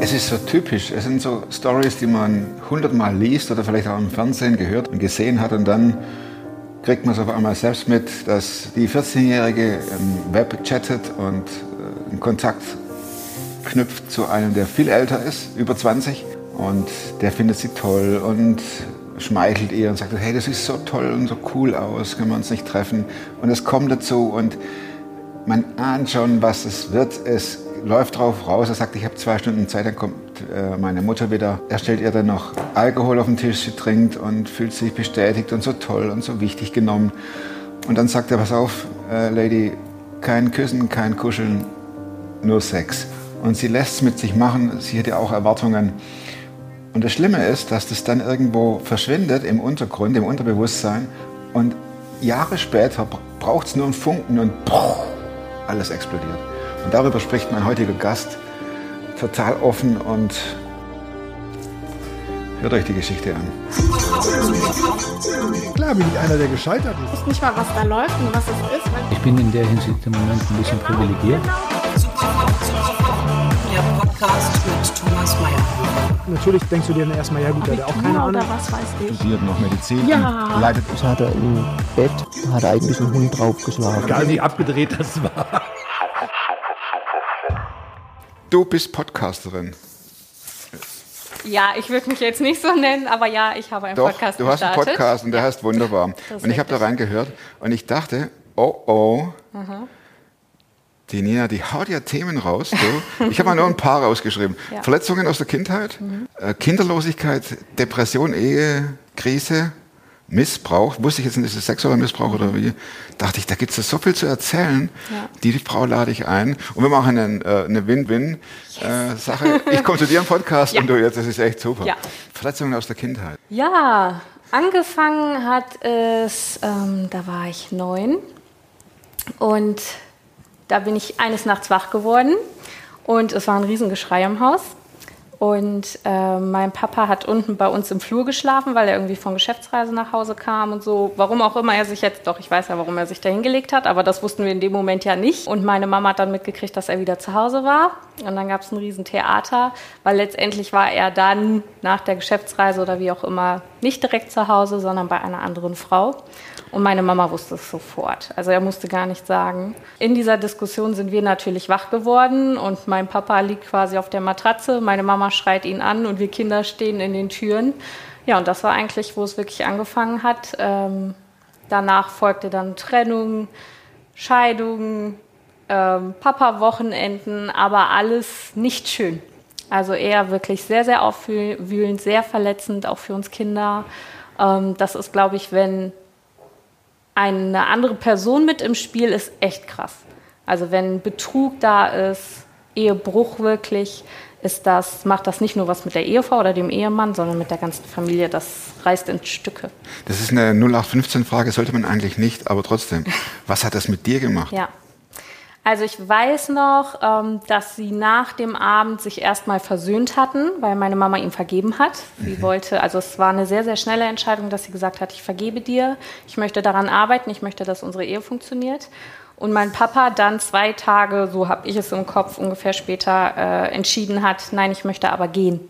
Es ist so typisch. Es sind so Stories, die man hundertmal liest oder vielleicht auch im Fernsehen gehört und gesehen hat und dann kriegt man es auf einmal selbst mit, dass die 14-Jährige im Web chattet und äh, einen Kontakt knüpft zu einem, der viel älter ist, über 20 und der findet sie toll und schmeichelt ihr und sagt, hey, das ist so toll und so cool aus, können wir uns nicht treffen? Und es kommt dazu und man ahnt schon, was es wird. Es läuft drauf raus, er sagt, ich habe zwei Stunden Zeit, dann kommt äh, meine Mutter wieder. Er stellt ihr dann noch Alkohol auf den Tisch, sie trinkt und fühlt sich bestätigt und so toll und so wichtig genommen. Und dann sagt er, pass auf, äh, Lady, kein Küssen, kein Kuscheln, nur Sex. Und sie lässt es mit sich machen, sie hat ja auch Erwartungen. Und das Schlimme ist, dass das dann irgendwo verschwindet im Untergrund, im Unterbewusstsein. Und Jahre später braucht es nur einen Funken und alles explodiert. Und darüber spricht mein heutiger Gast total offen und hört euch die Geschichte an. Klar bin ich einer, der gescheitert ist. Ich weiß nicht mal, was da läuft und was es ist. Ich bin in der Hinsicht im Moment ein bisschen privilegiert. Der Podcast mit Thomas Mayer. Natürlich denkst du dir dann erstmal, ja gut, der hat auch keine Ahnung. Was weiß ich. Studiert noch Medizin Ja. und leitet Ich hatte im Bett, hat eigentlich ein Hund draufgeschlagen. Egal wie abgedreht das war. Du bist Podcasterin. Ja, ich würde mich jetzt nicht so nennen, aber ja, ich habe einen Doch, Podcast du hast einen gestartet. Podcast und der heißt wunderbar. das Und ich habe da reingehört und ich dachte, oh oh, die Nina, die haut ja Themen raus. Du. Ich habe mal nur ein paar rausgeschrieben. Ja. Mhm. Verletzungen aus der Kindheit, äh, Kinderlosigkeit, Depression, Ehe, Krise, Missbrauch. Wusste ich jetzt nicht, ist es sexueller Missbrauch oder wie? Dachte ich, da gibt es so viel zu erzählen. Ja. Die Frau lade ich ein. Und wir machen einen, äh, eine Win-Win-Sache. ich komme zu dir im Podcast Ja. und du jetzt, das ist echt super. Ja. Verletzungen aus der Kindheit. Ja, angefangen hat es, ähm, da war ich neun und da bin ich eines Nachts wach geworden und es war ein Riesengeschrei im Haus. Und äh, mein Papa hat unten bei uns im Flur geschlafen, weil er irgendwie von Geschäftsreise nach Hause kam und so. Warum auch immer er sich jetzt, doch, ich weiß ja, warum er sich da hingelegt hat, aber das wussten wir in dem Moment ja nicht. Und meine Mama hat dann mitgekriegt, dass er wieder zu Hause war. Und dann gab es ein Riesentheater, weil letztendlich war er dann nach der Geschäftsreise oder wie auch immer nicht direkt zu Hause, sondern bei einer anderen Frau. Und meine Mama wusste es sofort. Also er musste gar nichts sagen. In dieser Diskussion sind wir natürlich wach geworden und mein Papa liegt quasi auf der Matratze, meine Mama schreit ihn an und wir Kinder stehen in den Türen. Ja, und das war eigentlich, wo es wirklich angefangen hat. Ähm, danach folgte dann Trennung, Scheidung, ähm, Papa-Wochenenden, aber alles nicht schön. Also eher wirklich sehr, sehr aufwühlend, sehr verletzend, auch für uns Kinder. Ähm, das ist, glaube ich, wenn eine andere Person mit im Spiel ist, echt krass. Also wenn Betrug da ist, Ehebruch wirklich, ist das, macht das nicht nur was mit der Ehefrau oder dem Ehemann, sondern mit der ganzen Familie. Das reißt in Stücke. Das ist eine 0815-Frage, sollte man eigentlich nicht, aber trotzdem. Was hat das mit dir gemacht? Ja. Also ich weiß noch, ähm, dass sie nach dem Abend sich erstmal versöhnt hatten, weil meine Mama ihm vergeben hat. Sie wollte, also es war eine sehr, sehr schnelle Entscheidung, dass sie gesagt hat, ich vergebe dir, ich möchte daran arbeiten, ich möchte, dass unsere Ehe funktioniert. Und mein Papa dann zwei Tage, so habe ich es im Kopf ungefähr später, äh, entschieden hat, nein, ich möchte aber gehen.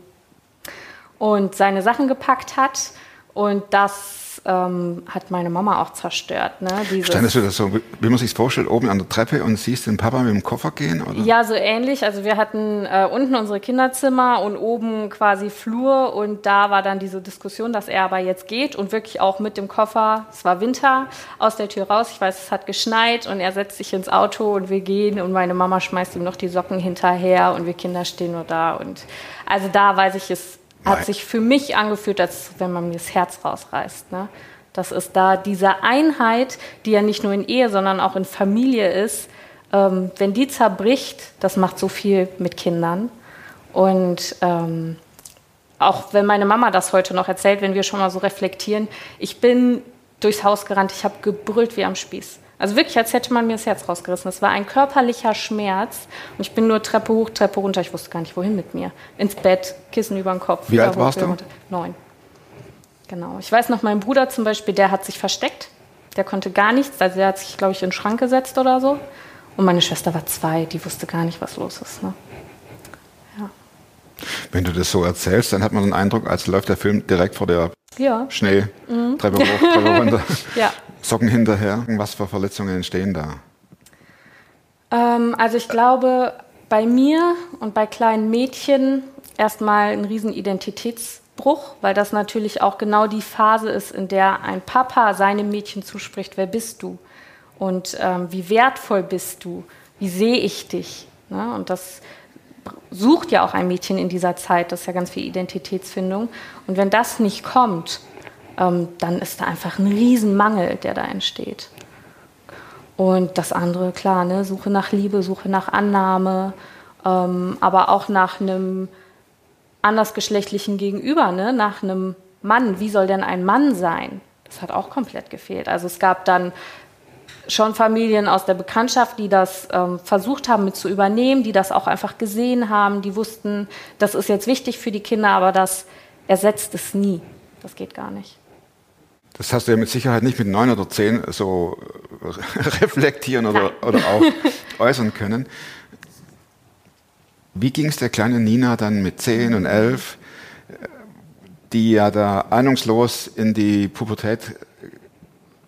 Und seine Sachen gepackt hat. Und das ähm, hat meine Mama auch zerstört. Ne? Dieses- Standest du das so, wie man sich vorstellt, oben an der Treppe und siehst den Papa mit dem Koffer gehen? Oder? Ja, so ähnlich. Also wir hatten äh, unten unsere Kinderzimmer und oben quasi Flur und da war dann diese Diskussion, dass er aber jetzt geht und wirklich auch mit dem Koffer, es war Winter, aus der Tür raus. Ich weiß, es hat geschneit und er setzt sich ins Auto und wir gehen und meine Mama schmeißt ihm noch die Socken hinterher und wir Kinder stehen nur da und also da weiß ich, es Nein. hat sich für mich angefühlt, als wenn man mir das Herz rausreißt. Ne? Das ist da diese Einheit, die ja nicht nur in Ehe, sondern auch in Familie ist, ähm, wenn die zerbricht, das macht so viel mit Kindern. Und ähm, auch wenn meine Mama das heute noch erzählt, wenn wir schon mal so reflektieren, ich bin durchs Haus gerannt, ich habe gebrüllt wie am Spieß. Also wirklich, als hätte man mir das Herz rausgerissen. Es war ein körperlicher Schmerz und ich bin nur Treppe hoch, Treppe runter. Ich wusste gar nicht, wohin mit mir. Ins Bett, Kissen über den Kopf. Wie alt hoch, warst du? runter. Neun. Genau. Ich weiß noch, mein Bruder zum Beispiel, der hat sich versteckt. Der konnte gar nichts. Also der hat sich, glaube ich, in den Schrank gesetzt oder so. Und meine Schwester war zwei, die wusste gar nicht, was los ist. Ne? Ja. Wenn du das so erzählst, dann hat man den Eindruck, als läuft der Film direkt vor der Ja. Schnee, Treppe hoch, Treppe runter, Ja. Socken hinterher. Was für Verletzungen entstehen da? Ähm, also ich glaube, bei mir und bei kleinen Mädchen erstmal ein riesen Identitätsbruch, weil das natürlich auch genau die Phase ist, in der ein Papa seinem Mädchen zuspricht, wer bist du und ähm, wie wertvoll bist du, wie sehe ich dich. Ne? Und das sucht ja auch ein Mädchen in dieser Zeit, das ist ja ganz viel Identitätsfindung. Und wenn das nicht kommt, ähm, dann ist da einfach ein Riesenmangel, der da entsteht. Und das andere, klar, ne, Suche nach Liebe, Suche nach Annahme, ähm, aber auch nach einem andersgeschlechtlichen Gegenüber, ne, nach einem Mann. Wie soll denn ein Mann sein? Das hat auch komplett gefehlt. Also es gab dann schon Familien aus der Bekanntschaft, die das ähm, versucht haben mit zu übernehmen, die das auch einfach gesehen haben, die wussten, das ist jetzt wichtig für die Kinder, aber das ersetzt es nie. Das geht gar nicht. Das hast du ja mit Sicherheit nicht mit neun oder zehn so äh, reflektieren oder, oder auch äußern können. Wie ging es der kleinen Nina dann mit zehn und elf, äh, die ja da ahnungslos in die Pubertät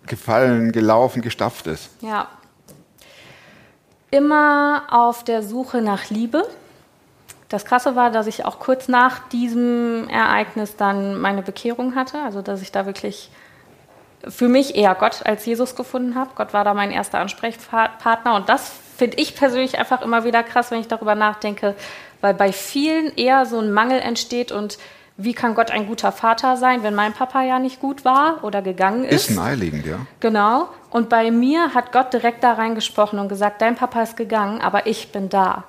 gefallen, gelaufen, gestapft ist? Ja. Immer auf der Suche nach Liebe. Das Krasse war, dass ich auch kurz nach diesem Ereignis dann meine Bekehrung hatte, also dass ich da wirklich für mich eher Gott als Jesus gefunden habe. Gott war da mein erster Ansprechpartner und das finde ich persönlich einfach immer wieder krass, wenn ich darüber nachdenke, weil bei vielen eher so ein Mangel entsteht und wie kann Gott ein guter Vater sein, wenn mein Papa ja nicht gut war oder gegangen ist? Ist naheliegend, ja. Genau. Und bei mir hat Gott direkt da reingesprochen und gesagt, dein Papa ist gegangen, aber ich bin da.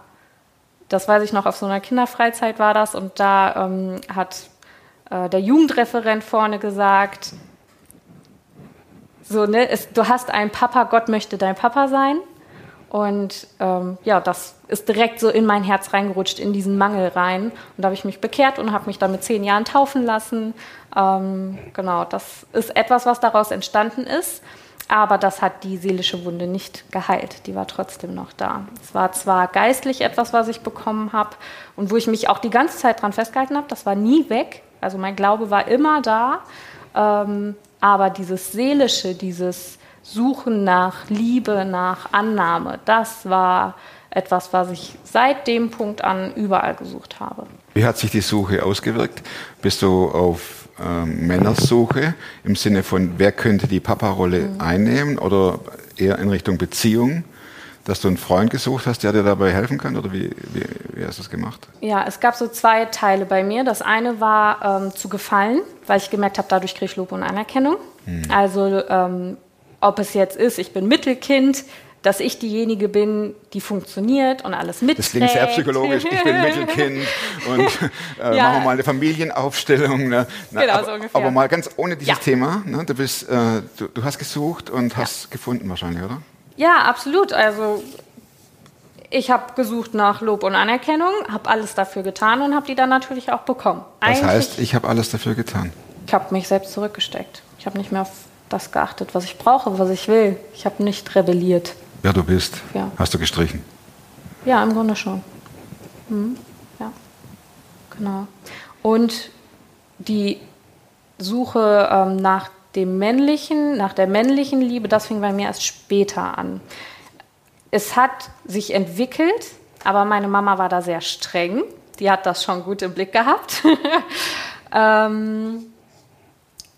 Das weiß ich noch, auf so einer Kinderfreizeit war das und da ähm, hat äh, der Jugendreferent vorne gesagt, so, ne, es, du hast einen Papa, Gott möchte dein Papa sein. Und ähm, ja, das ist direkt so in mein Herz reingerutscht, in diesen Mangel rein. Und da habe ich mich bekehrt und habe mich dann mit zehn Jahren taufen lassen. Ähm, genau, das ist etwas, was daraus entstanden ist. Aber das hat die seelische Wunde nicht geheilt. Die war trotzdem noch da. Es war zwar geistlich etwas, was ich bekommen habe und wo ich mich auch die ganze Zeit dran festgehalten habe. Das war nie weg. Also mein Glaube war immer da. Ähm, aber dieses Seelische, dieses Suchen nach Liebe, nach Annahme, das war etwas, was ich seit dem Punkt an überall gesucht habe. Wie hat sich die Suche ausgewirkt? Bist du auf ähm, Männersuche im Sinne von, wer könnte die Papa-Rolle Mhm. einnehmen oder eher in Richtung Beziehung, dass du einen Freund gesucht hast, der dir dabei helfen kann? Oder wie, wie, wie hast du es gemacht? Ja, es gab so zwei Teile bei mir. Das eine war ähm, zu gefallen, weil ich gemerkt habe, dadurch kriege ich Lob und Anerkennung. Also ähm, ob es jetzt ist, ich bin Mittelkind, dass ich diejenige bin, die funktioniert und alles mitträgt. Das klingt sehr psychologisch. Ich bin Mittelkind und äh, Ja. machen wir mal eine Familienaufstellung. Ne? Na, Genau, aber, so ungefähr. aber mal ganz ohne dieses Ja. Thema. Ne? Du, bist, äh, du, du hast gesucht und hast gefunden wahrscheinlich, oder? Ja, absolut. Also ich habe gesucht nach Lob und Anerkennung, habe alles dafür getan und habe die dann natürlich auch bekommen. Das Eigentlich, heißt, ich habe alles dafür getan. ich habe mich selbst zurückgesteckt. Ich habe nicht mehr auf das geachtet, was ich brauche, was ich will. Ich habe nicht rebelliert. Wer du bist, Ja. hast du gestrichen. Ja, im Grunde schon. Mhm. Ja, genau. Und die Suche ähm, nach dem männlichen, nach der männlichen Liebe, das fing bei mir erst später an. Es hat sich entwickelt, aber meine Mama war da sehr streng. Die hat das schon gut im Blick gehabt. ähm,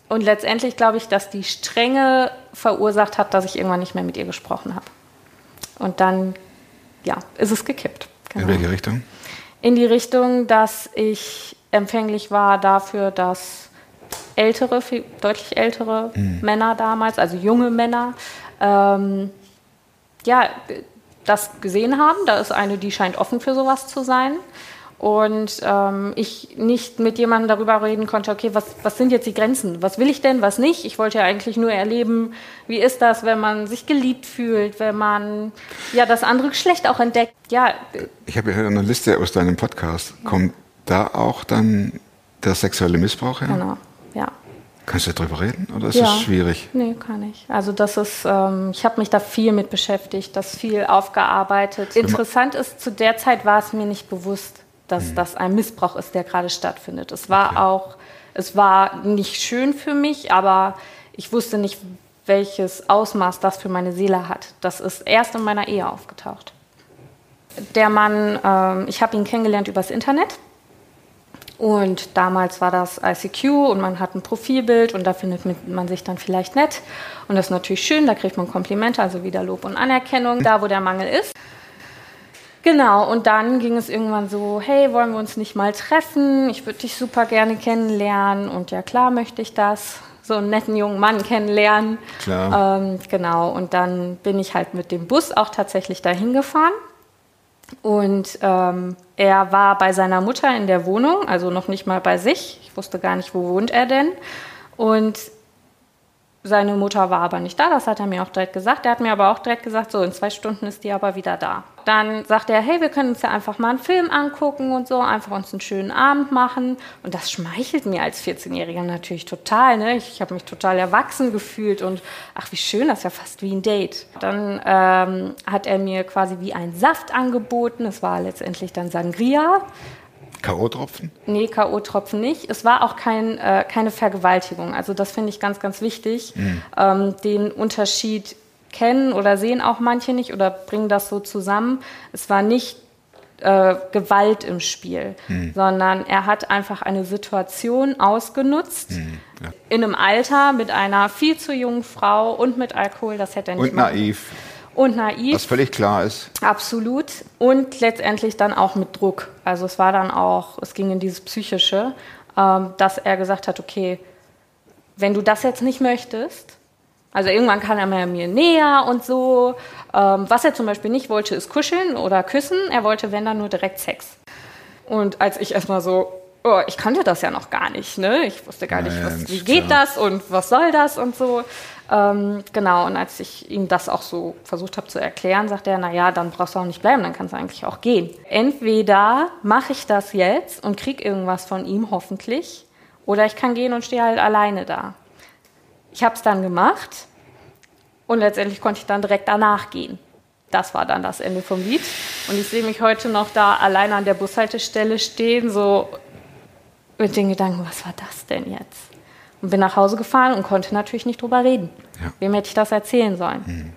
und letztendlich glaube ich, dass die Strenge verursacht hat, dass ich irgendwann nicht mehr mit ihr gesprochen habe. Und dann, ja, ist es gekippt. In Genau. welche Richtung? In die Richtung, dass ich empfänglich war dafür, dass ältere, viel- deutlich ältere Männer damals, also junge Männer, ähm, ja, das gesehen haben. Da ist eine, die scheint offen für sowas zu sein. Und ähm, ich nicht mit jemandem darüber reden konnte, okay, was, was sind jetzt die Grenzen? Was will ich denn, was nicht? Ich wollte ja eigentlich nur erleben, wie ist das, wenn man sich geliebt fühlt, wenn man ja das andere Geschlecht auch entdeckt. Ja, Ich habe hier eine Liste aus deinem Podcast. Kommt da auch dann der sexuelle Missbrauch her? genau, ja. Kannst du darüber reden oder ist Ja. das schwierig? Nee, kann ich. Also das ist, ähm, ich habe mich da viel mit beschäftigt, das viel aufgearbeitet. Interessant ist, zu der Zeit war es mir nicht bewusst, dass das ein Missbrauch ist, der gerade stattfindet. Es war Okay. auch, es war nicht schön für mich, aber ich wusste nicht, welches Ausmaß das für meine Seele hat. Das ist erst in meiner Ehe aufgetaucht. Der Mann, ähm, ich habe ihn kennengelernt übers Internet. Und damals war das ICQ und man hat ein Profilbild und da findet man sich dann vielleicht nett. Und das ist natürlich schön, da kriegt man Komplimente, also wieder Lob und Anerkennung, da wo der Mangel ist. Genau, und dann ging es irgendwann so, hey, wollen wir uns nicht mal treffen? Ich würde dich super gerne kennenlernen. Und ja, klar möchte ich das. So einen netten jungen Mann kennenlernen. Klar. Ähm, genau, und dann bin ich halt mit dem Bus auch tatsächlich dahin gefahren. Und ähm, er war bei seiner Mutter in der Wohnung, also noch nicht mal bei sich. Ich wusste gar nicht, wo wohnt er denn. Und seine Mutter war aber nicht da, das hat er mir auch direkt gesagt. Er hat mir aber auch direkt gesagt, so in zwei Stunden ist die aber wieder da. Dann sagt er, hey, wir können uns ja einfach mal einen Film angucken und so, einfach uns einen schönen Abend machen. Und das schmeichelt mir als 14-Jähriger natürlich total. Ne? Ich, ich habe mich total erwachsen gefühlt und ach, wie schön, das ist ja fast wie ein Date. Dann ähm, hat er mir quasi wie einen Saft angeboten. Es war letztendlich dann Sangria. K.O.-Tropfen? Nee, K.O.-Tropfen nicht. Es war auch kein, äh, keine Vergewaltigung. Also das finde ich ganz, ganz wichtig. Ähm, den Unterschied kennen oder sehen auch manche nicht oder bringen das so zusammen. Es war nicht äh, Gewalt im Spiel, sondern er hat einfach eine Situation ausgenutzt. ja. In einem Alter mit einer viel zu jungen Frau und mit Alkohol, das hätte er nicht Und machen. Und naiv. was völlig klar ist. Absolut. Und letztendlich dann auch mit Druck. Also es war dann auch, es ging in dieses Psychische, ähm, dass er gesagt hat, okay, wenn du das jetzt nicht möchtest, also irgendwann kam er mir näher und so. Ähm, was er zum Beispiel nicht wollte, ist kuscheln oder küssen. Er wollte, wenn dann nur direkt Sex. Und als ich erstmal so, oh, ich kannte das ja noch gar nicht, ne? Ich wusste gar nicht, was, wie geht das und was soll das und so. Ähm, genau, und als ich ihm das auch so versucht habe zu erklären, sagte er, naja, dann brauchst du auch nicht bleiben, dann kannst du eigentlich auch gehen. Entweder mache ich das jetzt und krieg irgendwas von ihm, hoffentlich, oder ich kann gehen und stehe halt alleine da. Ich habe es dann gemacht und letztendlich konnte ich dann direkt danach gehen. Das war dann das Ende vom Lied. Und ich sehe mich heute noch da alleine an der Bushaltestelle stehen, so mit den Gedanken, was war das denn jetzt? Und bin nach Hause gefahren und konnte natürlich nicht drüber reden. Ja. Wem hätte ich das erzählen sollen?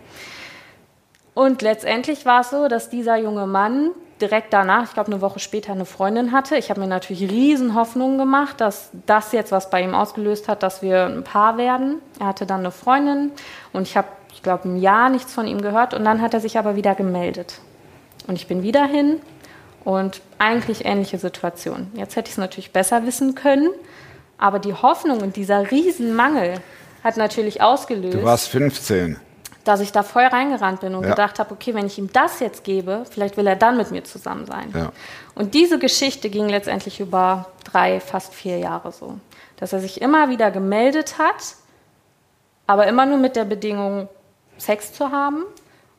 Und letztendlich war es so, dass dieser junge Mann direkt danach, ich glaube eine Woche später, eine Freundin hatte. Ich habe mir natürlich riesen Hoffnungen gemacht, dass das jetzt was bei ihm ausgelöst hat, dass wir ein Paar werden. Er hatte dann eine Freundin und ich habe, ich glaube, ein Jahr nichts von ihm gehört und dann hat er sich aber wieder gemeldet. Und ich bin wieder hin und eigentlich ähnliche Situation. Jetzt hätte ich es natürlich besser wissen können, aber die Hoffnung und dieser Riesenmangel hat natürlich ausgelöst Du warst 15. dass ich da voll reingerannt bin und Ja. gedacht habe, okay, wenn ich ihm das jetzt gebe, vielleicht will er dann mit mir zusammen sein. Ja. Und diese Geschichte ging letztendlich über drei, fast vier Jahre so. Dass er sich immer wieder gemeldet hat, aber immer nur mit der Bedingung, Sex zu haben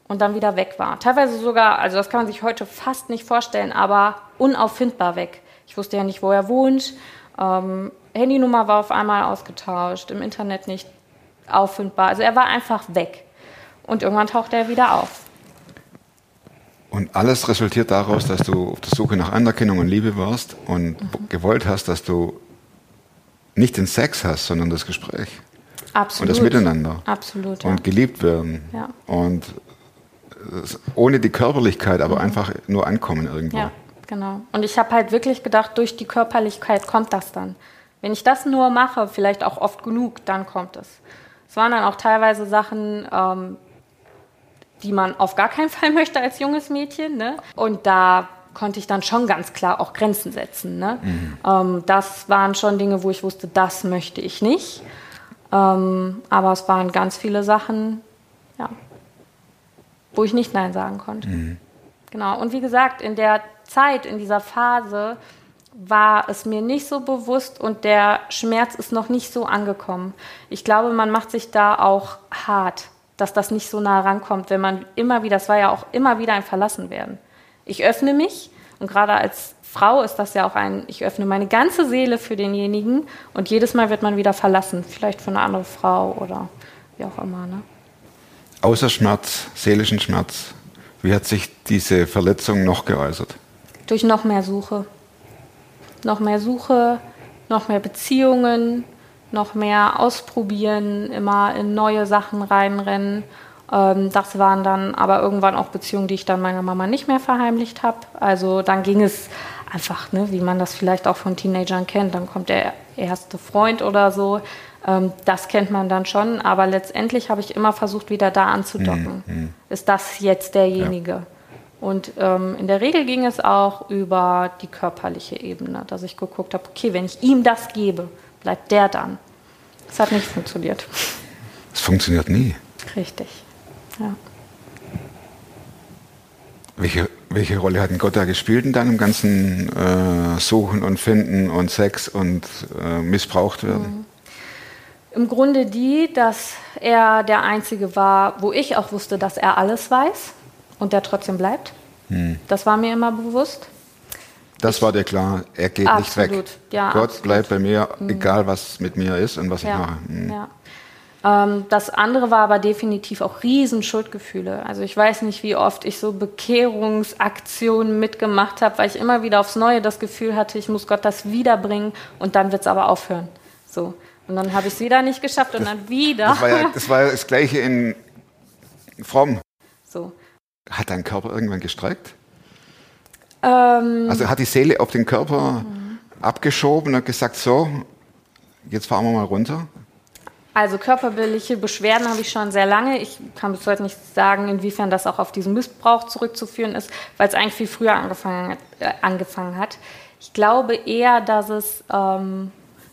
und dann wieder weg war. Teilweise sogar, also das kann man sich heute fast nicht vorstellen, aber unauffindbar weg. Ich wusste ja nicht, wo er wohnt. Ähm, Handynummer war auf einmal ausgetauscht, im Internet nicht auffindbar. Also er war einfach weg. Und irgendwann tauchte er wieder auf. Und alles resultiert daraus, dass du auf der Suche nach Anerkennung und Liebe warst und gewollt hast, dass du nicht den Sex hast, sondern das Gespräch Absolut. und das Miteinander Absolut, ja. und geliebt werden. Ja. Und ohne die Körperlichkeit, aber einfach nur ankommen irgendwo. Mhm. Ja, genau. Und ich habe halt wirklich gedacht, durch die Körperlichkeit kommt das dann. Wenn ich das nur mache, vielleicht auch oft genug, dann kommt es. Es waren dann auch teilweise Sachen, ähm, die man auf gar keinen Fall möchte als junges Mädchen. Ne? Und da konnte ich dann schon ganz klar auch Grenzen setzen. Ne? Ähm, das waren schon Dinge, wo ich wusste, das möchte ich nicht. Ähm, aber es waren ganz viele Sachen, ja, wo ich nicht Nein sagen konnte. Genau. Und wie gesagt, in der Zeit, in dieser Phase war es mir nicht so bewusst und der Schmerz ist noch nicht so angekommen. Ich glaube, man macht sich da auch hart, dass das nicht so nah rankommt, wenn man immer wieder, das war ja auch immer wieder ein Verlassenwerden. Ich öffne mich Und gerade als Frau ist das ja auch ein, ich öffne meine ganze Seele für denjenigen und jedes Mal wird man wieder verlassen, vielleicht für eine andere Frau oder wie auch immer. Ne? Außer Schmerz, seelischen Schmerz, wie hat sich diese Verletzung noch geäußert? Durch noch mehr Suche. Noch mehr Suche, noch mehr Beziehungen, noch mehr ausprobieren, immer in neue Sachen reinrennen. Ähm, das waren dann aber irgendwann auch Beziehungen, die ich dann meiner Mama nicht mehr verheimlicht habe. Also dann ging es einfach, ne, wie man das vielleicht auch von Teenagern kennt. Dann kommt der erste Freund oder so. Ähm, das kennt man dann schon. Aber letztendlich habe ich immer versucht, wieder da anzudocken. Mhm. Ist das jetzt derjenige? Und ähm, in der Regel ging es auch über die körperliche Ebene, dass ich geguckt habe, okay, wenn ich ihm das gebe, bleibt der dann. Das hat nicht funktioniert. Es funktioniert nie. Richtig. Ja. Welche, welche Rolle hat denn Gott da gespielt in deinem ganzen äh, Suchen und Finden und Sex und äh, missbraucht werden? Im Grunde die, dass er der Einzige war, wo ich auch wusste, dass er alles weiß und der trotzdem bleibt. Das war mir immer bewusst. Das war dir klar, er geht nicht weg. Absolut, ja, Gott absolut. bleibt bei mir, egal was mit mir ist und was ich Ja, mache. Hm. ja. Ähm, das andere war aber definitiv auch riesen Schuldgefühle. Also ich weiß nicht, wie oft ich so Bekehrungsaktionen mitgemacht habe, weil ich immer wieder aufs Neue das Gefühl hatte, ich muss Gott das wiederbringen und dann wird es aber aufhören. So. Und dann habe ich es wieder nicht geschafft und dann wieder. Das war, ja, das war ja das Gleiche in Fromm. so. Hat dein Körper irgendwann gestreikt? Ähm, Also hat die Seele auf den Körper abgeschoben und gesagt, so, jetzt fahren wir mal runter. Also körperliche Beschwerden habe ich schon sehr lange. Ich kann bis heute nicht sagen, inwiefern das auch auf diesen Missbrauch zurückzuführen ist, weil es eigentlich viel früher angefangen hat. Äh, angefangen hat. Ich glaube eher, dass es ähm,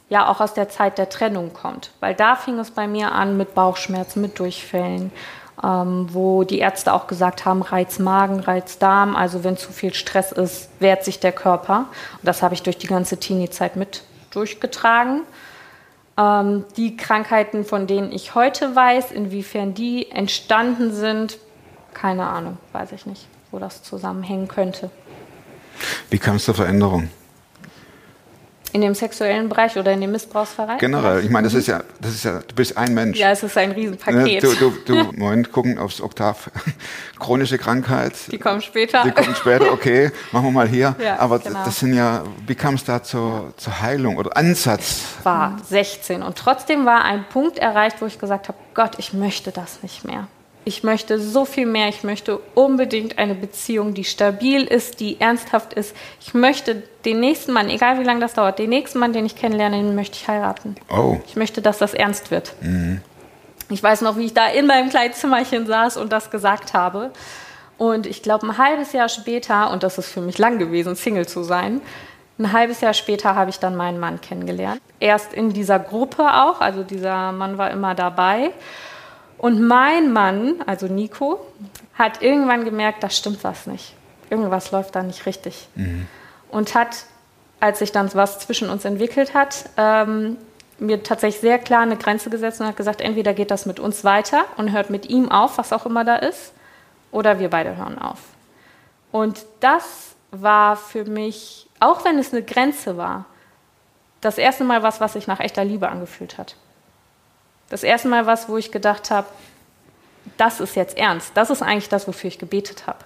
ja auch aus der Zeit der Trennung kommt, weil da fing es bei mir an mit Bauchschmerzen, mit Durchfällen, ähm, wo die Ärzte auch gesagt haben, Reiz Magen, Reiz Darm, also wenn zu viel Stress ist, wehrt sich der Körper. Und das habe ich durch die ganze Teenie-Zeit mit durchgetragen. Ähm, die Krankheiten, von denen ich heute weiß, inwiefern die entstanden sind, keine Ahnung, weiß ich nicht, wo das zusammenhängen könnte. Wie kam es zur Veränderung? In dem sexuellen Bereich oder in dem Missbrauchsbereich? Generell, ich meine, das ist ja, das ist ja, du bist ein Mensch. Ja, es ist ein Ne, Riesenpaket. Du, du, du, Moment, gucken aufs Oktav. Chronische Krankheit. Die kommen später. Die kommen später, okay, machen wir mal hier. Ja, Aber genau. das sind ja, wie kam es da zur, zur Heilung oder Ansatz? war 16 und trotzdem war ein Punkt erreicht, wo ich gesagt habe, Gott, ich möchte das nicht mehr. Ich möchte so viel mehr. Ich möchte unbedingt eine Beziehung, die stabil ist, die ernsthaft ist. Ich möchte den nächsten Mann, egal wie lange das dauert, den nächsten Mann, den ich kennenlerne, den möchte ich heiraten. Oh, Ich möchte, dass das ernst wird. Ich weiß noch, wie ich da in meinem kleinen Zimmerchen saß und das gesagt habe. Und ich glaube, ein halbes Jahr später, und das ist für mich lang gewesen, Single zu sein, ein halbes Jahr später habe ich dann meinen Mann kennengelernt. Erst in dieser Gruppe auch, also dieser Mann war immer dabei. Und mein Mann, also Nico, hat irgendwann gemerkt, da stimmt was nicht. Irgendwas läuft da nicht richtig. Und hat, als sich dann was zwischen uns entwickelt hat, ähm, mir tatsächlich sehr klar eine Grenze gesetzt und hat gesagt, entweder geht das mit uns weiter und hört mit ihm auf, was auch immer da ist, oder wir beide hören auf. Und das war für mich, auch wenn es eine Grenze war, das erste Mal was, was sich nach echter Liebe angefühlt hat. Das erste Mal was, wo ich gedacht habe, das ist jetzt ernst. Das ist eigentlich das, wofür ich gebetet habe.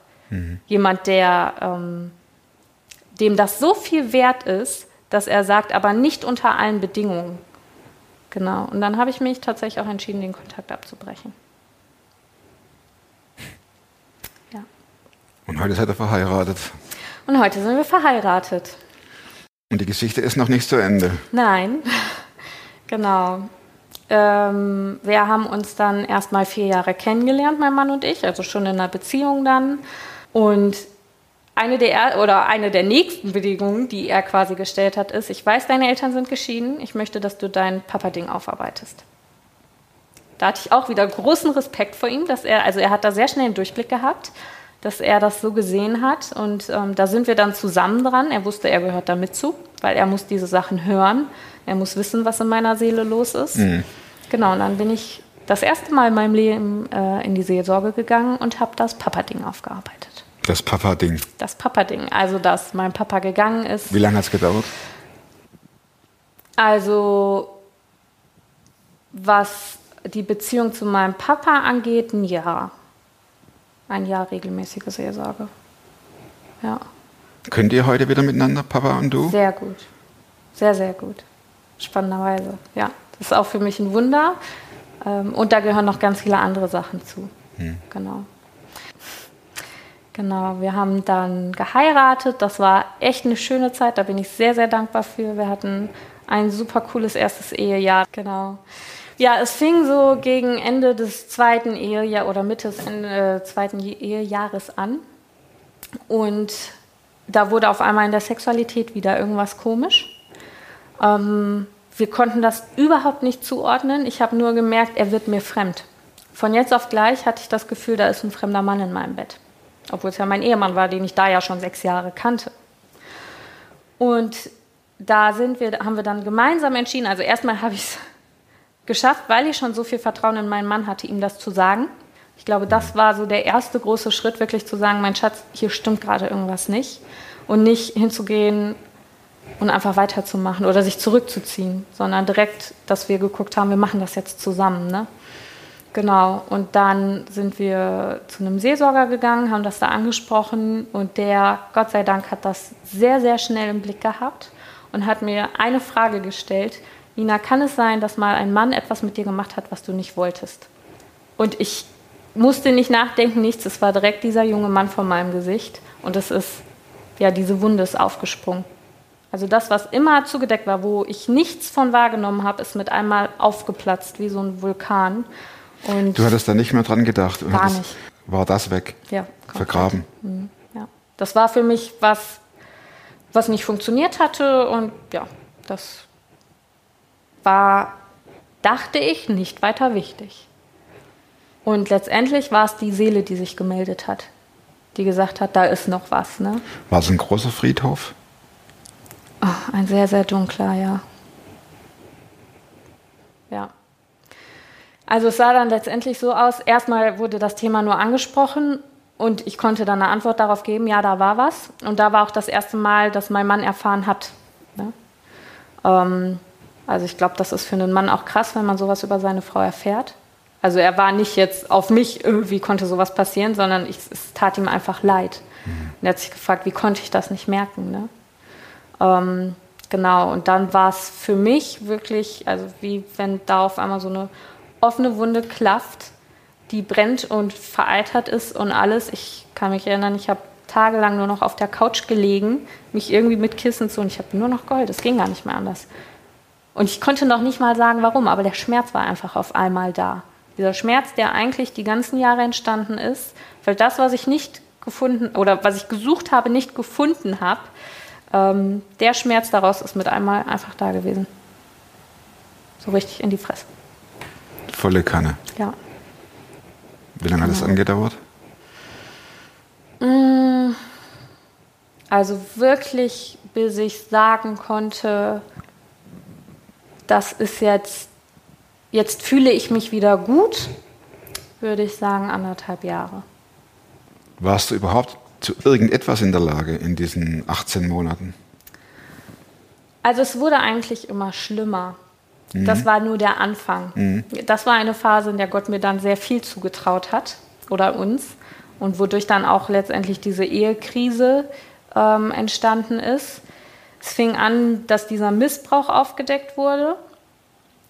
Jemand, der ähm, dem das so viel wert ist, dass er sagt, aber nicht unter allen Bedingungen. Genau. Und dann habe ich mich tatsächlich auch entschieden, den Kontakt abzubrechen. Ja. und heute seid ihr verheiratet. Und heute sind wir verheiratet. Und die Geschichte ist noch nicht zu Ende. Nein, genau. Ähm, wir haben uns dann erstmal vier Jahre kennengelernt, mein Mann und ich, also schon in einer Beziehung dann. Und eine der, er- oder eine der nächsten Bedingungen, die er quasi gestellt hat, ist, ich weiß, deine Eltern sind geschieden, ich möchte, dass du dein Papa-Ding aufarbeitest. Da hatte ich auch wieder großen Respekt vor ihm, dass er, also er hat da sehr schnell einen Durchblick gehabt, dass er das so gesehen hat. Und ähm, da sind wir dann zusammen dran. Er wusste, er gehört da mit zu, weil er muss diese Sachen hören. Er muss wissen, was in meiner Seele los ist. Genau, und dann bin ich das erste Mal in meinem Leben äh, in die Seelsorge gegangen und habe das Papa-Ding aufgearbeitet. Das Papa-Ding. Das Papa-Ding. Also, dass mein Papa gegangen ist. Wie lange hat es gedauert? Also, was die Beziehung zu meinem Papa angeht, ein Jahr. Ein Jahr regelmäßige Seelsorge. Ja, Könnt ihr heute wieder miteinander, Papa und du? sehr gut. Sehr, sehr gut. Spannenderweise. Ja, das ist auch für mich ein Wunder. Ähm, Und da gehören noch ganz viele andere Sachen zu. Genau. Genau, wir haben dann geheiratet. Das war echt eine schöne Zeit. Da bin ich sehr, sehr dankbar für. Wir hatten ein super cooles erstes Ehejahr. Genau. Ja, es fing so gegen Ende des zweiten Ehejahres oder Mitte des Ende, äh, zweiten Ehejahres an. Und da wurde auf einmal in der Sexualität wieder irgendwas komisch. Ähm, wir konnten das überhaupt nicht zuordnen. Ich habe nur gemerkt, er wird mir fremd. Von jetzt auf gleich hatte ich das Gefühl, da ist ein fremder Mann in meinem Bett. Obwohl es ja mein Ehemann war, den ich da ja schon sechs Jahre kannte. Und da sind wir, haben wir dann gemeinsam entschieden, also erstmal habe ich es geschafft, weil ich schon so viel Vertrauen in meinen Mann hatte, ihm das zu sagen. Ich glaube, das war so der erste große Schritt, wirklich zu sagen, mein Schatz, hier stimmt gerade irgendwas nicht. Und nicht hinzugehen und einfach weiterzumachen oder sich zurückzuziehen, sondern direkt, dass wir geguckt haben, wir machen das jetzt zusammen. Ne? Genau, und dann sind wir zu einem Seelsorger gegangen, haben das da angesprochen und der, Gott sei Dank, hat das sehr, sehr schnell im Blick gehabt und hat mir eine Frage gestellt. Nina, kann es sein, dass mal ein Mann etwas mit dir gemacht hat, was du nicht wolltest? Und ich musste nicht nachdenken, nichts. Es war direkt dieser junge Mann vor meinem Gesicht und es ist, ja, diese Wunde ist aufgesprungen. Also das, was immer zugedeckt war, wo ich nichts von wahrgenommen habe, ist mit einmal aufgeplatzt wie so ein Vulkan. Und Du hattest da nicht mehr dran gedacht. und Gar hattest, nicht. War das weg? ja. Vergraben. Ja. Das war für mich was, was nicht funktioniert hatte und ja, das war, dachte ich, nicht weiter wichtig. Und letztendlich war es die Seele, die sich gemeldet hat, die gesagt hat, da ist noch was. Ne? War es ein großer Friedhof? Oh, ein sehr, sehr dunkler, ja. Ja. Also es sah dann letztendlich so aus, erstmal wurde das Thema nur angesprochen und ich konnte dann eine Antwort darauf geben, ja, da war was. Und da war auch das erste Mal, dass mein Mann erfahren hat. Ne? Ähm, also ich glaube, das ist für einen Mann auch krass, wenn man sowas über seine Frau erfährt. Also er war nicht jetzt auf mich, irgendwie konnte sowas passieren, sondern ich, es tat ihm einfach leid. Und er hat sich gefragt, wie konnte ich das nicht merken? Ne? Ähm, genau, und dann war es für mich wirklich, also wie wenn da auf einmal so eine offene Wunde klafft, die brennt und vereitert ist und alles. Ich kann mich erinnern, ich habe tagelang nur noch auf der Couch gelegen, mich irgendwie mit Kissen zu und ich habe nur noch geheult. Es ging gar nicht mehr anders. Und ich konnte noch nicht mal sagen, warum, aber der Schmerz war einfach auf einmal da. Dieser Schmerz, der eigentlich die ganzen Jahre entstanden ist, weil das, was ich nicht gefunden oder was ich gesucht habe, nicht gefunden habe, ähm, der Schmerz daraus ist mit einmal einfach da gewesen. So richtig in die Fresse. Volle Kanne. Ja. Wie lange hat Genau. das angedauert? Mm, Also wirklich, bis ich sagen konnte, das ist jetzt, jetzt fühle ich mich wieder gut, würde ich sagen anderthalb Jahre. Warst du überhaupt zu irgendetwas in der Lage in diesen 18 Monaten? Also es wurde eigentlich immer schlimmer. Das war nur der Anfang. Das war eine Phase, in der Gott mir dann sehr viel zugetraut hat oder uns und wodurch dann auch letztendlich diese Ehekrise ähm, entstanden ist. Es fing an, dass dieser Missbrauch aufgedeckt wurde.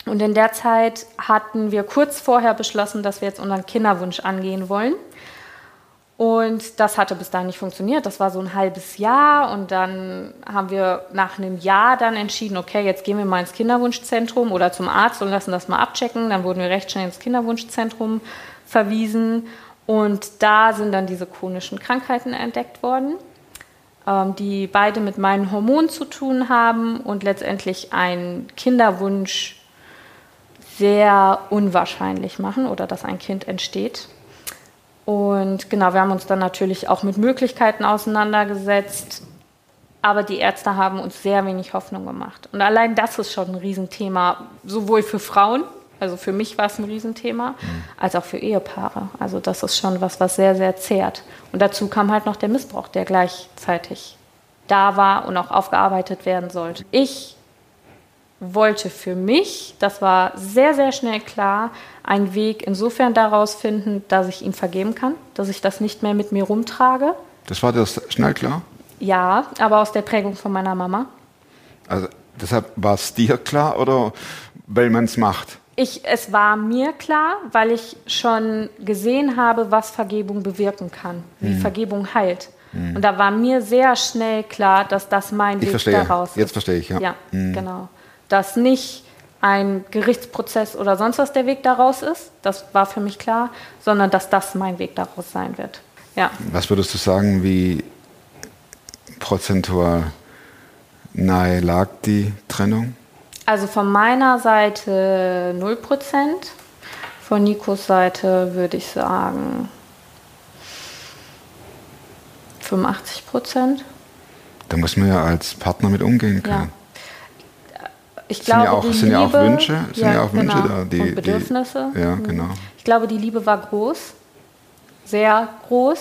Und in der Zeit hatten wir kurz vorher beschlossen, dass wir jetzt unseren Kinderwunsch angehen wollen. Und das hatte bis dahin nicht funktioniert. Das war so ein halbes Jahr. Und dann haben wir nach einem Jahr dann entschieden, okay, jetzt gehen wir mal ins Kinderwunschzentrum oder zum Arzt und lassen das mal abchecken. Dann wurden wir recht schnell ins Kinderwunschzentrum verwiesen. Und da sind dann diese chronischen Krankheiten entdeckt worden, ähm, die beide mit meinen Hormonen zu tun haben und letztendlich einen Kinderwunsch sehr unwahrscheinlich machen oder dass ein Kind entsteht. Und genau, wir haben uns dann natürlich auch mit Möglichkeiten auseinandergesetzt, aber die Ärzte haben uns sehr wenig Hoffnung gemacht. Und allein das ist schon ein Riesenthema, sowohl für Frauen Also für mich war es ein Riesenthema, als auch für Ehepaare. Also das ist schon was, was sehr, sehr zehrt. Und dazu kam halt noch der Missbrauch, der gleichzeitig da war und auch aufgearbeitet werden sollte. Ich wollte für mich, das war sehr, sehr schnell klar, einen Weg insofern daraus finden, dass ich ihn vergeben kann, dass ich das nicht mehr mit mir rumtrage. Das war dir schnell klar? Ja, aber aus der Prägung von meiner Mama. Also deshalb war es dir klar oder weil man es macht? Ich, es war mir klar, weil ich schon gesehen habe, was Vergebung bewirken kann, wie Mhm. Vergebung heilt. Und da war mir sehr schnell klar, dass das mein Ich Weg verstehe. daraus ist. Jetzt verstehe ich, ja. Ja, Mhm. genau. Dass nicht ein Gerichtsprozess oder sonst was der Weg daraus ist, das war für mich klar, sondern dass das mein Weg daraus sein wird. Ja, Was würdest du sagen, wie prozentual nahe lag die Trennung? also von meiner Seite 0%, von Nikos Seite würde ich sagen 85 Prozent. Da muss man ja als Partner mit umgehen Ja. Ich Sind glaube, ja auch- die sind ja auch Liebe, Wünsche, sind ja auch Wünsche genau, da, die- und die- Bedürfnisse. Ja, Mhm. genau. Ich glaube, die Liebe war groß, sehr groß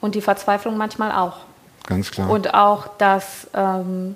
und die Verzweiflung manchmal auch. Ganz klar. Und auch, dass ähm,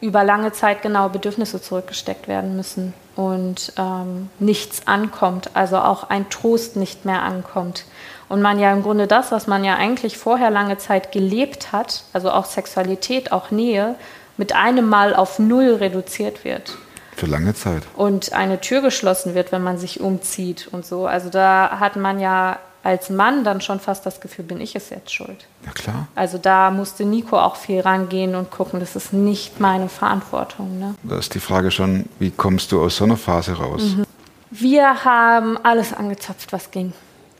über lange Zeit genau Bedürfnisse zurückgesteckt werden müssen und ähm, nichts ankommt, also auch ein Trost nicht mehr ankommt. Und man ja im Grunde das, was man ja eigentlich vorher lange Zeit gelebt hat, also auch Sexualität, auch Nähe, mit einem Mal auf Null reduziert wird Für lange Zeit. und eine Tür geschlossen wird, wenn man sich umzieht und so. Also da hat man ja als Mann dann schon fast das Gefühl, bin ich es jetzt schuld. Ja klar. Also da musste Nico auch viel rangehen und gucken, das ist nicht meine Verantwortung. Ne? Da ist die Frage schon, wie kommst du aus so einer Phase raus? Mhm. Wir haben alles angezapft, was ging.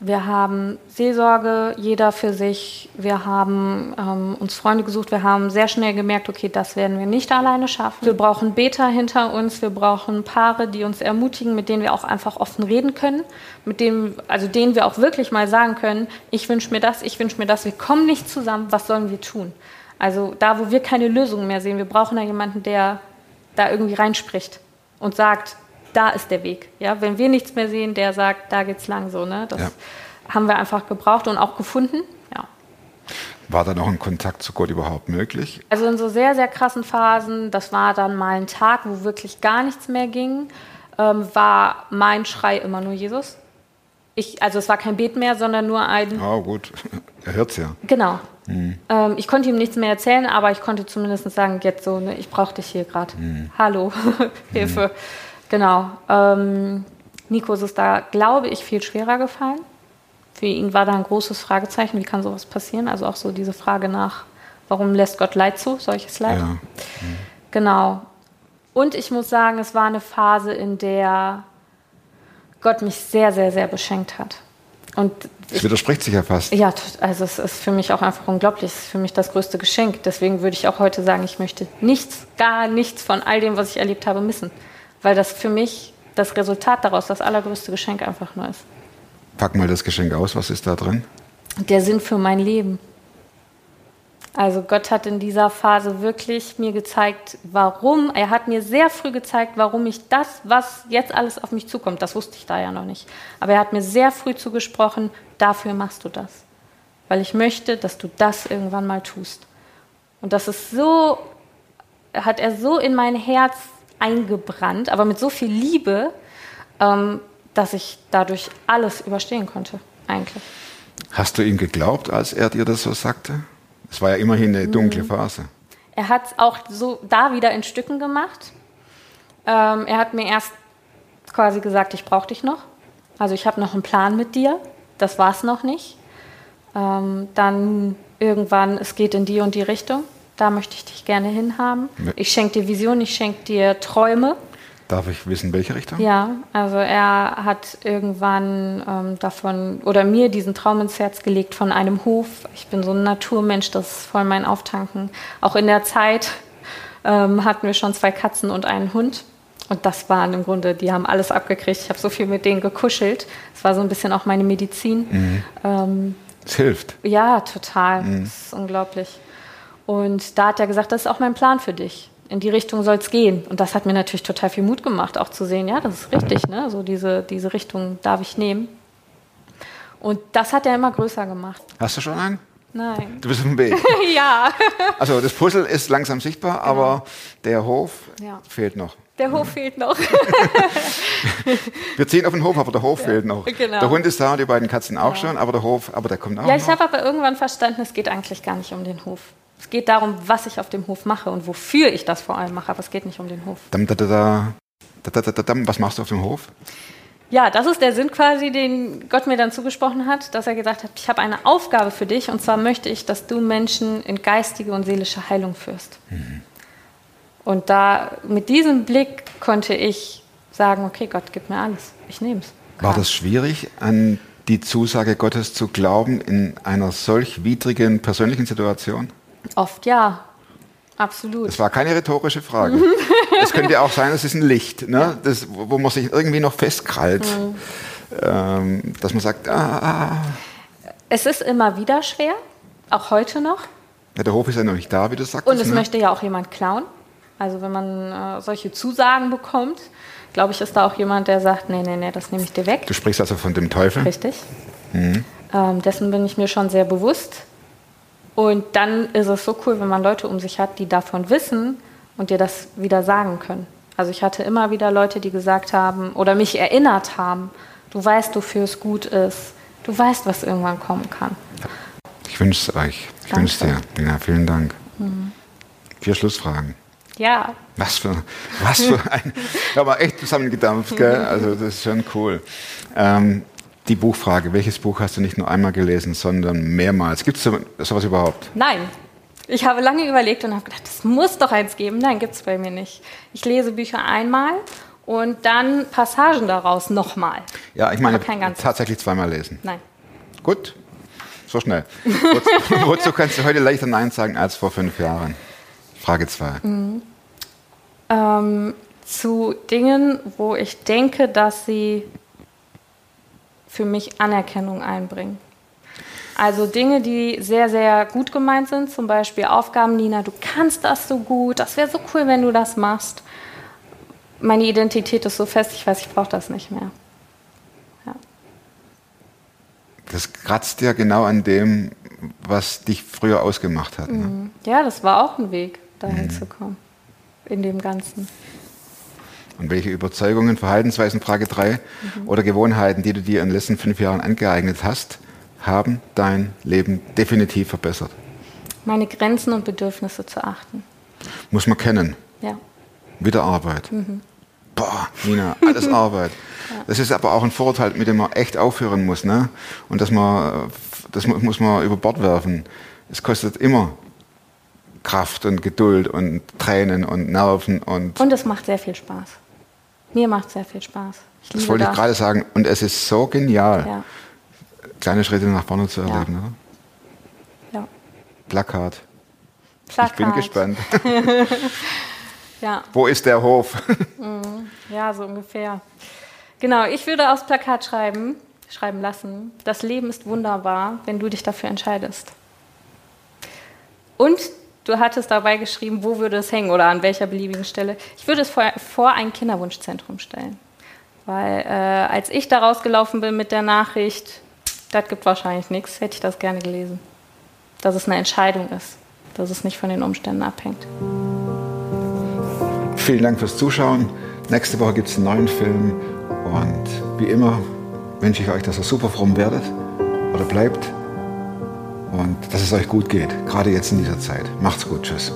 Wir haben Seelsorge, jeder für sich. Wir haben ähm, uns Freunde gesucht. Wir haben sehr schnell gemerkt, okay, das werden wir nicht alleine schaffen. Wir brauchen Beter hinter uns. Wir brauchen Paare, die uns ermutigen, mit denen wir auch einfach offen reden können. Mit denen, also denen wir auch wirklich mal sagen können, ich wünsche mir das, ich wünsche mir das. Wir kommen nicht zusammen. Was sollen wir tun? Also da, wo wir keine Lösung mehr sehen, wir brauchen da jemanden, der da irgendwie reinspricht und sagt, da ist der Weg. Ja, wenn wir nichts mehr sehen, der sagt, da geht's lang so. Ne? Das Ja. haben wir einfach gebraucht und auch gefunden. Ja. War da noch ein Kontakt zu Gott überhaupt möglich? Also in so sehr, sehr krassen Phasen, das war dann mal ein Tag, wo wirklich gar nichts mehr ging, ähm, war mein Schrei immer nur Jesus. Ich, also es war kein Bet mehr, sondern nur ein, Ah, gut. Er hört's ja. Genau. Ähm, ich konnte ihm nichts mehr erzählen, aber ich konnte zumindest sagen, jetzt so, ne, ich brauche dich hier gerade. Hallo, Hilfe. Genau. Ähm, Nico ist da, glaube ich, viel schwerer gefallen. Für ihn war da ein großes Fragezeichen, wie kann sowas passieren? Also auch so diese Frage nach, warum lässt Gott Leid zu, solches Leid? Ja. Genau. Und ich muss sagen, es war eine Phase, in der Gott mich sehr, sehr, sehr beschenkt hat. Und Es widerspricht sich ja fast. ja, also es ist für mich auch einfach unglaublich. Es ist für mich das größte Geschenk. Deswegen würde ich auch heute sagen, ich möchte nichts, gar nichts von all dem, was ich erlebt habe, missen. Weil das für mich das Resultat daraus das allergrößte Geschenk einfach nur ist. Pack mal das Geschenk aus, was ist da drin? Der Sinn für mein Leben. Also Gott hat in dieser Phase wirklich mir gezeigt, warum, er hat mir sehr früh gezeigt, warum ich das, was jetzt alles auf mich zukommt, das wusste ich da ja noch nicht. Aber er hat mir sehr früh zugesprochen, dafür machst du das. Weil ich möchte, dass du das irgendwann mal tust. Und das ist so, hat er so in mein Herz eingebrannt, aber mit so viel Liebe, ähm, dass ich dadurch alles überstehen konnte, eigentlich. Hast du ihm geglaubt, als er dir das so sagte? Es war ja immerhin eine dunkle Phase. Er hat es auch so da wieder in Stücken gemacht. Ähm, er hat mir erst quasi gesagt, ich brauche dich noch. Also ich habe noch einen Plan mit dir. Das war es noch nicht. Ähm, dann irgendwann, es geht in die und die Richtung. Da möchte ich dich gerne hinhaben. Ich schenke dir Visionen, ich schenke dir Träume. Darf ich wissen, welche Richtung? Ja, also er hat irgendwann ähm, davon oder mir diesen Traum ins Herz gelegt von einem Hof. Ich bin so ein Naturmensch, das ist voll mein Auftanken. Auch in der Zeit ähm, hatten wir schon zwei Katzen und einen Hund. Und das waren im Grunde, die haben alles abgekriegt. Ich habe so viel mit denen gekuschelt. Es war so ein bisschen auch meine Medizin. Ähm, Es hilft. ja, total. Das ist unglaublich. Und da hat er gesagt, das ist auch mein Plan für dich. in die Richtung soll es gehen. Und das hat mir natürlich total viel Mut gemacht, auch zu sehen, ja, das ist richtig, ne? so diese, diese Richtung darf ich nehmen. Und das hat er immer größer gemacht. Hast du schon einen? Nein. Du bist auf dem Weg. ja, Also das Puzzle ist langsam sichtbar, aber der Hof Ja. fehlt noch. der Hof fehlt noch. Wir ziehen auf den Hof, aber der Hof fehlt noch. genau. Der Hund ist da und die beiden Katzen auch schon, aber der Hof, aber der kommt auch ja, ich habe aber irgendwann verstanden, es geht eigentlich gar nicht um den Hof. Es geht darum, was ich auf dem Hof mache und wofür ich das vor allem mache, aber es geht nicht um den Hof. Was machst du auf dem Hof? Ja, das ist der Sinn quasi, den Gott mir dann zugesprochen hat, dass er gesagt hat, ich habe eine Aufgabe für dich und zwar möchte ich, dass du Menschen in geistige und seelische Heilung führst. Und da mit diesem Blick konnte ich sagen, okay, Gott, gib mir alles, ich nehme es. War das schwierig, an die Zusage Gottes zu glauben in einer solch widrigen persönlichen Situation? Oft ja, absolut. Das war keine rhetorische Frage. Es könnte ja auch sein, es ist ein Licht, ne? das, wo man sich irgendwie noch festkrallt. Mhm. Ähm, dass man sagt, ah, ah, Es ist immer wieder schwer, auch heute noch. ja, der Hof ist ja noch nicht da, wie du sagst. Und es ne? möchte ja auch jemand klauen. Also wenn man äh, solche Zusagen bekommt, glaube ich, ist da auch jemand, der sagt, nee, nee, nee, das nehme ich dir weg. Du sprichst also von dem Teufel. Richtig. Ähm, dessen bin ich mir schon sehr bewusst. Und dann ist es so cool, wenn man Leute um sich hat, die davon wissen und dir das wieder sagen können. Also ich hatte immer wieder Leute, die gesagt haben oder mich erinnert haben, du weißt, wofür es gut ist. Du weißt, was irgendwann kommen kann. Ich wünsche es euch. Ich wünsche es dir. Ja, vielen Dank. Vier Schlussfragen. Ja, Was für, was für ein. Haben echt zusammengedampft, gell? Also, das ist schon cool. Ähm, die Buchfrage: Welches Buch hast du nicht nur einmal gelesen, sondern mehrmals? Gibt es so, sowas überhaupt? nein. Ich habe lange überlegt und habe gedacht, das muss doch eins geben. Nein, gibt es bei mir nicht. Ich lese Bücher einmal und dann Passagen daraus nochmal. Ja, ich meine, tatsächlich zweimal lesen. Nein. Gut, so schnell. wozu, wozu kannst du heute leichter Nein sagen als vor fünf Jahren? Frage zwei. ähm, zu Dingen, wo ich denke, dass sie für mich Anerkennung einbringen. Also Dinge, die sehr, sehr gut gemeint sind, zum Beispiel Aufgaben, Nina, du kannst das so gut, das wäre so cool, wenn du das machst. Meine Identität ist so fest, ich weiß, ich brauche das nicht mehr. Ja. Das kratzt ja genau an dem, was dich früher ausgemacht hat. Ne? ja, das war auch ein Weg, dahin zu kommen, in dem Ganzen. Und welche Überzeugungen, Verhaltensweisen, Frage 3, oder Gewohnheiten, die du dir in den letzten fünf Jahren angeeignet hast, haben dein Leben definitiv verbessert? Meine Grenzen und Bedürfnisse zu achten. Muss man kennen. Ja. Wieder Arbeit. Boah, Nina, alles Arbeit. Das ist aber auch ein Vorurteil, mit dem man echt aufhören muss. Ne? Und das, man, das mu- muss man über Bord werfen. Es kostet immer Kraft und Geduld und Tränen und Nerven und Und es macht sehr viel Spaß. Mir macht sehr viel Spaß. Ich das wollte ich das. gerade sagen. Und es ist so genial, Ja, kleine Schritte nach vorne zu Ja. erleben. Ne? ja. Plakat. Plakat. Ich bin gespannt. Ja, Wo ist der Hof? ja, so ungefähr. Genau, ich würde aufs Plakat schreiben, schreiben lassen, das Leben ist wunderbar, wenn du dich dafür entscheidest. Und du hattest dabei geschrieben, wo würde es hängen oder an welcher beliebigen Stelle. Ich würde es vor, vor ein Kinderwunschzentrum stellen. Weil äh, als ich da rausgelaufen bin mit der Nachricht, das gibt wahrscheinlich nichts, hätte ich das gerne gelesen. Dass es eine Entscheidung ist, dass es nicht von den Umständen abhängt. Vielen Dank fürs Zuschauen. Nächste Woche gibt es einen neuen Film. Und wie immer wünsche ich euch, dass ihr super fromm werdet oder bleibt und dass es euch gut geht, gerade jetzt in dieser Zeit. Macht's gut, tschüss.